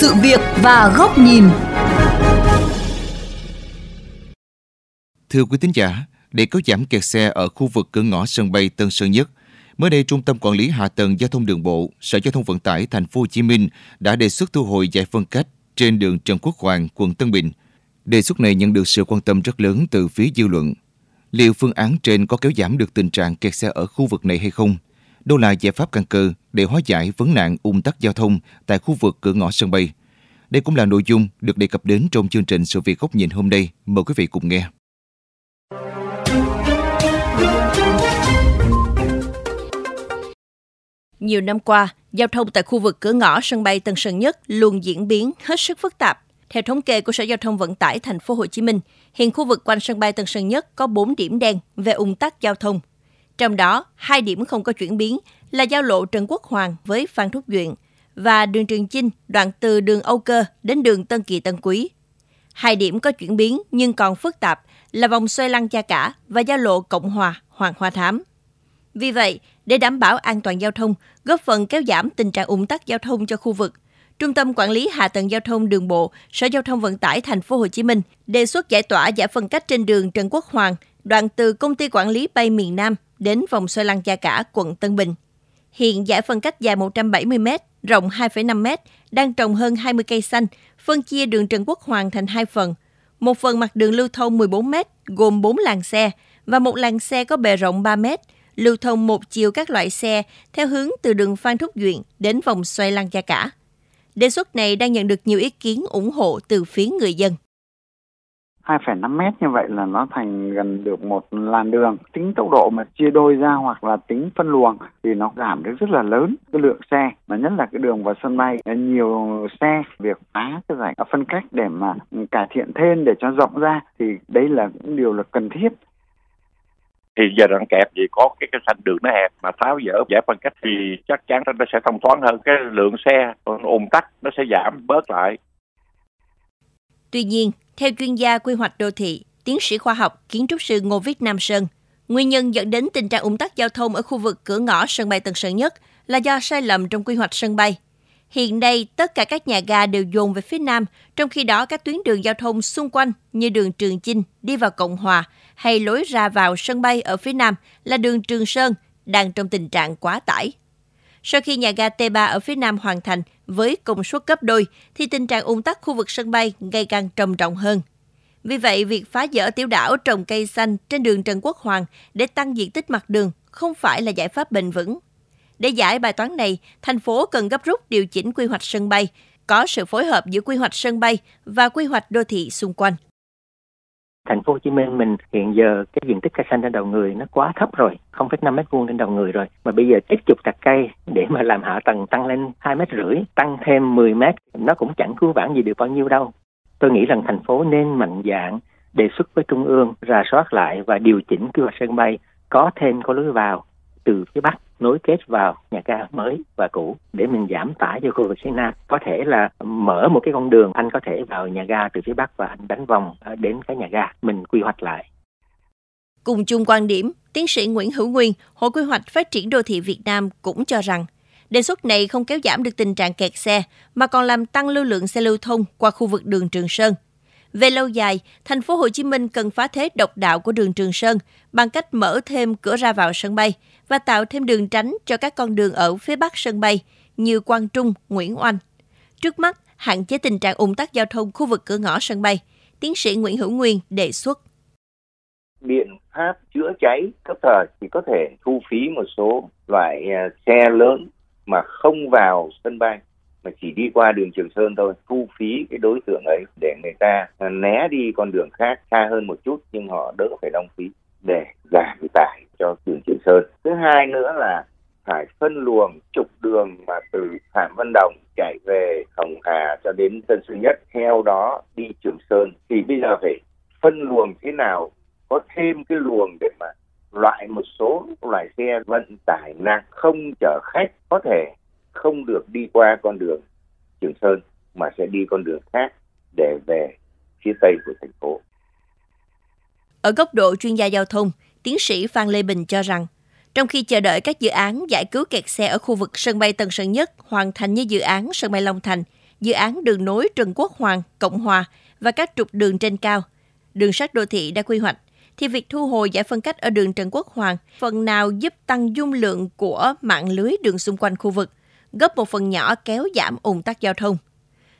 sự việc và góc nhìn. Thưa quý tín giả, để kéo giảm kẹt xe ở khu vực cửa ngõ sân bay Tân Sơn Nhất, mới đây Trung tâm Quản lý Hạ tầng Giao thông Đường bộ, Sở Giao thông Vận tải Thành phố Hồ Chí Minh đã đề xuất thu hồi giải phân cách trên đường Trần Quốc Hoàng, quận Tân Bình. Đề xuất này nhận được sự quan tâm rất lớn từ phía dư luận. Liệu phương án trên có kéo giảm được tình trạng kẹt xe ở khu vực này hay không? Đâu là giải pháp căn cơ để hóa giải vấn nạn ùn tắc giao thông tại khu vực cửa ngõ sân bay? Đây cũng là nội dung được đề cập đến trong chương trình Sự việc góc nhìn hôm nay. Mời quý vị cùng nghe. Nhiều năm qua, giao thông tại khu vực cửa ngõ sân bay Tân Sơn Nhất luôn diễn biến hết sức phức tạp. Theo thống kê của Sở Giao thông Vận tải Thành phố Hồ Chí Minh, hiện khu vực quanh sân bay Tân Sơn Nhất có 4 điểm đen về ung tắc giao thông. Trong đó, hai điểm không có chuyển biến là giao lộ Trần Quốc Hoàng với Phan Thúc Duyện và đường Trường Chinh đoạn từ đường Âu Cơ đến đường Tân Kỳ Tân Quý. Hai điểm có chuyển biến nhưng còn phức tạp là vòng xoay lăng cha cả và giao lộ Cộng Hòa, Hoàng Hoa Thám. Vì vậy, để đảm bảo an toàn giao thông, góp phần kéo giảm tình trạng ủng tắc giao thông cho khu vực, Trung tâm Quản lý Hạ tầng Giao thông Đường bộ, Sở Giao thông Vận tải Thành phố Hồ Chí Minh đề xuất giải tỏa giải phân cách trên đường Trần Quốc Hoàng, đoạn từ Công ty Quản lý Bay miền Nam đến vòng xoay lăng cha cả, quận Tân Bình. Hiện giải phân cách dài 170 m, rộng 2,5 m, đang trồng hơn 20 cây xanh, phân chia đường Trần Quốc Hoàng thành hai phần. Một phần mặt đường lưu thông 14 m, gồm 4 làn xe, và một làn xe có bề rộng 3 m, lưu thông một chiều các loại xe theo hướng từ đường Phan Thúc Duyện đến vòng xoay lăng Gia cả. Đề xuất này đang nhận được nhiều ý kiến ủng hộ từ phía người dân. 2,5 mét như vậy là nó thành gần được một làn đường. Tính tốc độ mà chia đôi ra hoặc là tính phân luồng thì nó giảm được rất là lớn cái lượng xe. Mà nhất là cái đường vào sân bay nhiều xe việc phá cái rãnh phân cách để mà cải thiện thêm để cho rộng ra thì đấy là những điều là cần thiết thì giờ đoạn kẹp gì có cái cái xanh đường nó hẹp mà tháo dỡ giải phân cách thì chắc chắn nó sẽ thông thoáng hơn cái lượng xe ùn tắc nó sẽ giảm bớt lại Tuy nhiên, theo chuyên gia quy hoạch đô thị, tiến sĩ khoa học, kiến trúc sư Ngô Viết Nam Sơn, nguyên nhân dẫn đến tình trạng ủng tắc giao thông ở khu vực cửa ngõ sân bay Tân Sơn Nhất là do sai lầm trong quy hoạch sân bay. Hiện nay, tất cả các nhà ga đều dồn về phía nam, trong khi đó các tuyến đường giao thông xung quanh như đường Trường Chinh đi vào Cộng Hòa hay lối ra vào sân bay ở phía nam là đường Trường Sơn đang trong tình trạng quá tải. Sau khi nhà ga T3 ở phía nam hoàn thành với công suất gấp đôi, thì tình trạng ung tắc khu vực sân bay ngày càng trầm trọng hơn. Vì vậy, việc phá dỡ tiểu đảo trồng cây xanh trên đường Trần Quốc Hoàng để tăng diện tích mặt đường không phải là giải pháp bền vững. Để giải bài toán này, thành phố cần gấp rút điều chỉnh quy hoạch sân bay, có sự phối hợp giữa quy hoạch sân bay và quy hoạch đô thị xung quanh thành phố Hồ Chí Minh mình hiện giờ cái diện tích cây xanh trên đầu người nó quá thấp rồi, 0,5 mét vuông trên đầu người rồi. Mà bây giờ tiếp tục chặt cây mà làm hạ tầng tăng lên 2 mét rưỡi, tăng thêm 10 mét, nó cũng chẳng cứu vãn gì được bao nhiêu đâu. Tôi nghĩ rằng thành phố nên mạnh dạng đề xuất với trung ương ra soát lại và điều chỉnh quy hoạch sân bay có thêm có lối vào từ phía bắc nối kết vào nhà ga mới và cũ để mình giảm tải cho khu vực phía nam. Có thể là mở một cái con đường anh có thể vào nhà ga từ phía bắc và anh đánh vòng ờ, đến cái nhà ga. Mình quy hoạch lại. Cùng chung quan điểm tiến sĩ Nguyễn Hữu Nguyên hội quy hoạch phát triển đô thị Việt Nam cũng cho rằng đề xuất này không kéo giảm được tình trạng kẹt xe mà còn làm tăng lưu lượng xe lưu thông qua khu vực đường Trường Sơn về lâu dài, thành phố Hồ Chí Minh cần phá thế độc đạo của đường Trường Sơn bằng cách mở thêm cửa ra vào sân bay và tạo thêm đường tránh cho các con đường ở phía bắc sân bay như Quang Trung, Nguyễn Oanh. Trước mắt, hạn chế tình trạng ủng tắc giao thông khu vực cửa ngõ sân bay, tiến sĩ Nguyễn Hữu Nguyên đề xuất. Biện pháp chữa cháy cấp thời thì có thể thu phí một số loại à, xe lớn mà không vào sân bay, mà chỉ đi qua đường Trường Sơn thôi, thu phí cái đối tượng ấy để người ta né đi con đường khác xa hơn một chút, nhưng họ đỡ phải đóng phí để giảm tải cho đường Trường Sơn. Thứ hai nữa là phải phân luồng trục đường mà từ Phạm Văn Đồng chạy về Hồng Hà cho đến Tân Sơn Nhất, theo đó đi Trường Sơn. Thì bây giờ phải phân luồng thế nào, có thêm cái luồng để mà loại một số loại xe vận tải nặng không chở khách có thể không được đi qua con đường Trường Sơn mà sẽ đi con đường khác để về phía tây của thành phố. Ở góc độ chuyên gia giao thông, tiến sĩ Phan Lê Bình cho rằng, trong khi chờ đợi các dự án giải cứu kẹt xe ở khu vực sân bay Tân Sơn Nhất hoàn thành như dự án sân bay Long Thành, dự án đường nối Trần Quốc Hoàng, Cộng Hòa và các trục đường trên cao. Đường sắt đô thị đã quy hoạch, thì việc thu hồi giải phân cách ở đường Trần Quốc Hoàng phần nào giúp tăng dung lượng của mạng lưới đường xung quanh khu vực, góp một phần nhỏ kéo giảm ủng tắc giao thông.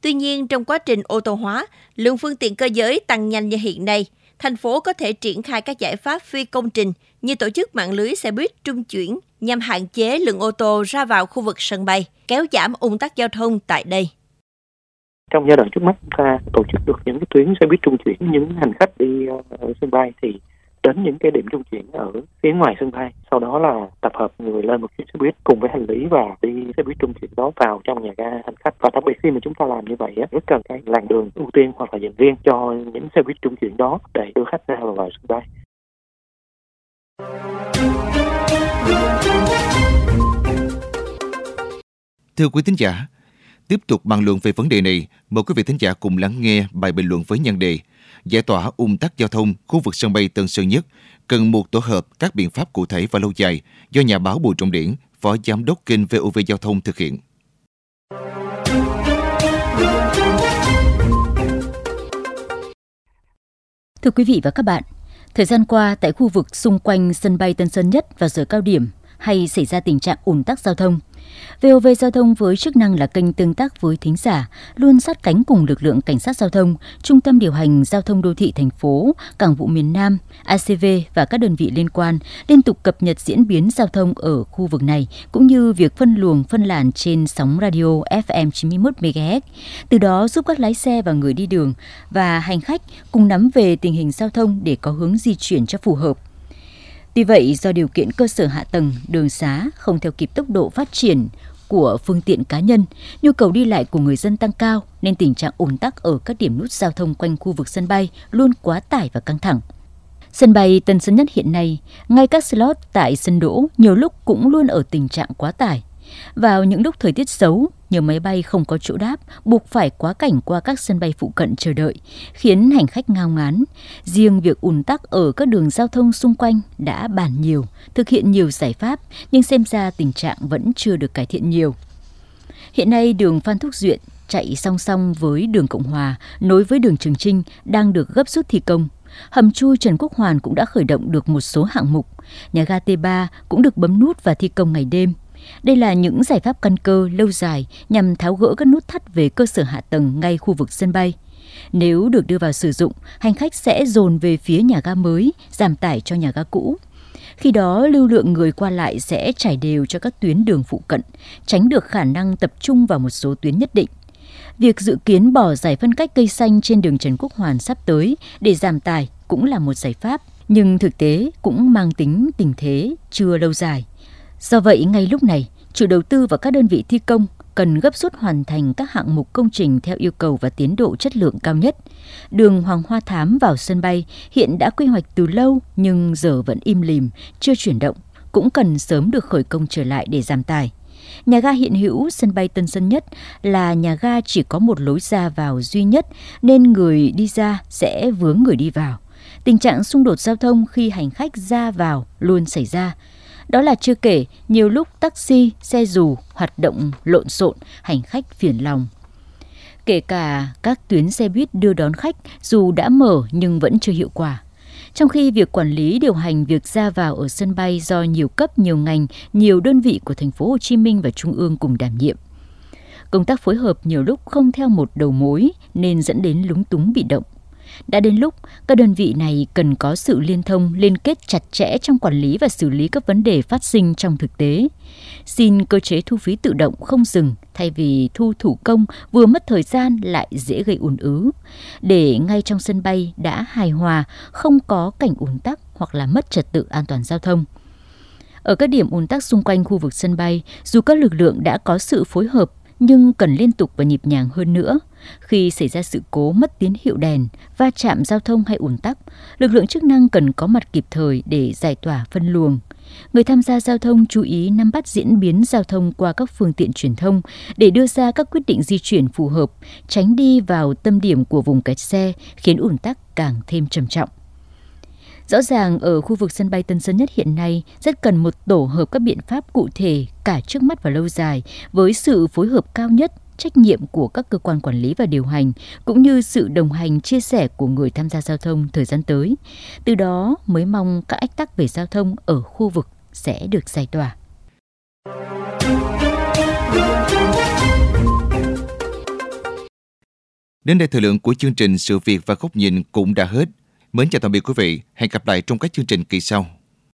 Tuy nhiên, trong quá trình ô tô hóa, lượng phương tiện cơ giới tăng nhanh như hiện nay, thành phố có thể triển khai các giải pháp phi công trình như tổ chức mạng lưới xe buýt trung chuyển nhằm hạn chế lượng ô tô ra vào khu vực sân bay, kéo giảm ủng tắc giao thông tại đây. Trong giai đoạn trước mắt chúng ta tổ chức được những cái tuyến xe buýt trung chuyển những hành khách đi ở sân bay thì đến những cái điểm trung chuyển ở phía ngoài sân bay. Sau đó là tập hợp người lên một chiếc xe buýt cùng với hành lý và đi xe buýt trung chuyển đó vào trong nhà ga hành khách. Và đặc biệt khi mà chúng ta làm như vậy rất cần cái làn đường ưu tiên hoặc là dành riêng cho những xe buýt trung chuyển đó để đưa khách ra và vào sân bay. Thưa quý thính giả, tiếp tục bàn luận về vấn đề này, mời quý vị thính giả cùng lắng nghe bài bình luận với nhân đề Giải tỏa ung tắc giao thông khu vực sân bay Tân Sơn Nhất cần một tổ hợp các biện pháp cụ thể và lâu dài do nhà báo Bùi Trọng Điển, Phó Giám đốc kênh VOV Giao thông thực hiện. Thưa quý vị và các bạn, thời gian qua tại khu vực xung quanh sân bay Tân Sơn Nhất và giờ cao điểm hay xảy ra tình trạng ùn tắc giao thông – VOV Giao thông với chức năng là kênh tương tác với thính giả, luôn sát cánh cùng lực lượng cảnh sát giao thông, trung tâm điều hành giao thông đô thị thành phố, cảng vụ miền Nam, ACV và các đơn vị liên quan liên tục cập nhật diễn biến giao thông ở khu vực này cũng như việc phân luồng phân làn trên sóng radio FM 91 MHz. Từ đó giúp các lái xe và người đi đường và hành khách cùng nắm về tình hình giao thông để có hướng di chuyển cho phù hợp. Tuy vậy, do điều kiện cơ sở hạ tầng, đường xá không theo kịp tốc độ phát triển của phương tiện cá nhân, nhu cầu đi lại của người dân tăng cao nên tình trạng ùn tắc ở các điểm nút giao thông quanh khu vực sân bay luôn quá tải và căng thẳng. Sân bay Tân Sơn Nhất hiện nay, ngay các slot tại sân đỗ nhiều lúc cũng luôn ở tình trạng quá tải. Vào những lúc thời tiết xấu, nhiều máy bay không có chỗ đáp, buộc phải quá cảnh qua các sân bay phụ cận chờ đợi, khiến hành khách ngao ngán. Riêng việc ùn tắc ở các đường giao thông xung quanh đã bàn nhiều, thực hiện nhiều giải pháp, nhưng xem ra tình trạng vẫn chưa được cải thiện nhiều. Hiện nay đường Phan Thúc Duyện chạy song song với đường Cộng Hòa nối với đường Trường Trinh đang được gấp rút thi công. Hầm chui Trần Quốc Hoàn cũng đã khởi động được một số hạng mục. Nhà ga T3 cũng được bấm nút và thi công ngày đêm. Đây là những giải pháp căn cơ lâu dài nhằm tháo gỡ các nút thắt về cơ sở hạ tầng ngay khu vực sân bay. Nếu được đưa vào sử dụng, hành khách sẽ dồn về phía nhà ga mới, giảm tải cho nhà ga cũ. Khi đó, lưu lượng người qua lại sẽ trải đều cho các tuyến đường phụ cận, tránh được khả năng tập trung vào một số tuyến nhất định. Việc dự kiến bỏ giải phân cách cây xanh trên đường Trần Quốc Hoàn sắp tới để giảm tải cũng là một giải pháp, nhưng thực tế cũng mang tính tình thế chưa lâu dài. Do vậy, ngay lúc này, chủ đầu tư và các đơn vị thi công cần gấp rút hoàn thành các hạng mục công trình theo yêu cầu và tiến độ chất lượng cao nhất. Đường Hoàng Hoa Thám vào sân bay hiện đã quy hoạch từ lâu nhưng giờ vẫn im lìm, chưa chuyển động, cũng cần sớm được khởi công trở lại để giảm tải. Nhà ga hiện hữu sân bay Tân Sơn Nhất là nhà ga chỉ có một lối ra vào duy nhất nên người đi ra sẽ vướng người đi vào. Tình trạng xung đột giao thông khi hành khách ra vào luôn xảy ra. Đó là chưa kể nhiều lúc taxi, xe dù hoạt động lộn xộn, hành khách phiền lòng. Kể cả các tuyến xe buýt đưa đón khách dù đã mở nhưng vẫn chưa hiệu quả. Trong khi việc quản lý điều hành việc ra vào ở sân bay do nhiều cấp, nhiều ngành, nhiều đơn vị của thành phố Hồ Chí Minh và Trung ương cùng đảm nhiệm. Công tác phối hợp nhiều lúc không theo một đầu mối nên dẫn đến lúng túng bị động. Đã đến lúc các đơn vị này cần có sự liên thông, liên kết chặt chẽ trong quản lý và xử lý các vấn đề phát sinh trong thực tế. Xin cơ chế thu phí tự động không dừng thay vì thu thủ công vừa mất thời gian lại dễ gây ùn ứ. Để ngay trong sân bay đã hài hòa, không có cảnh ùn tắc hoặc là mất trật tự an toàn giao thông. Ở các điểm ùn tắc xung quanh khu vực sân bay, dù các lực lượng đã có sự phối hợp nhưng cần liên tục và nhịp nhàng hơn nữa. Khi xảy ra sự cố mất tín hiệu đèn, va chạm giao thông hay ủn tắc, lực lượng chức năng cần có mặt kịp thời để giải tỏa phân luồng. Người tham gia giao thông chú ý nắm bắt diễn biến giao thông qua các phương tiện truyền thông để đưa ra các quyết định di chuyển phù hợp, tránh đi vào tâm điểm của vùng kẹt xe khiến ủn tắc càng thêm trầm trọng. Rõ ràng ở khu vực sân bay Tân Sơn Nhất hiện nay rất cần một tổ hợp các biện pháp cụ thể cả trước mắt và lâu dài với sự phối hợp cao nhất trách nhiệm của các cơ quan quản lý và điều hành, cũng như sự đồng hành chia sẻ của người tham gia giao thông thời gian tới. Từ đó mới mong các ách tắc về giao thông ở khu vực sẽ được giải tỏa. Đến đây thời lượng của chương trình Sự việc và góc nhìn cũng đã hết. Mến chào tạm biệt quý vị. Hẹn gặp lại trong các chương trình kỳ sau.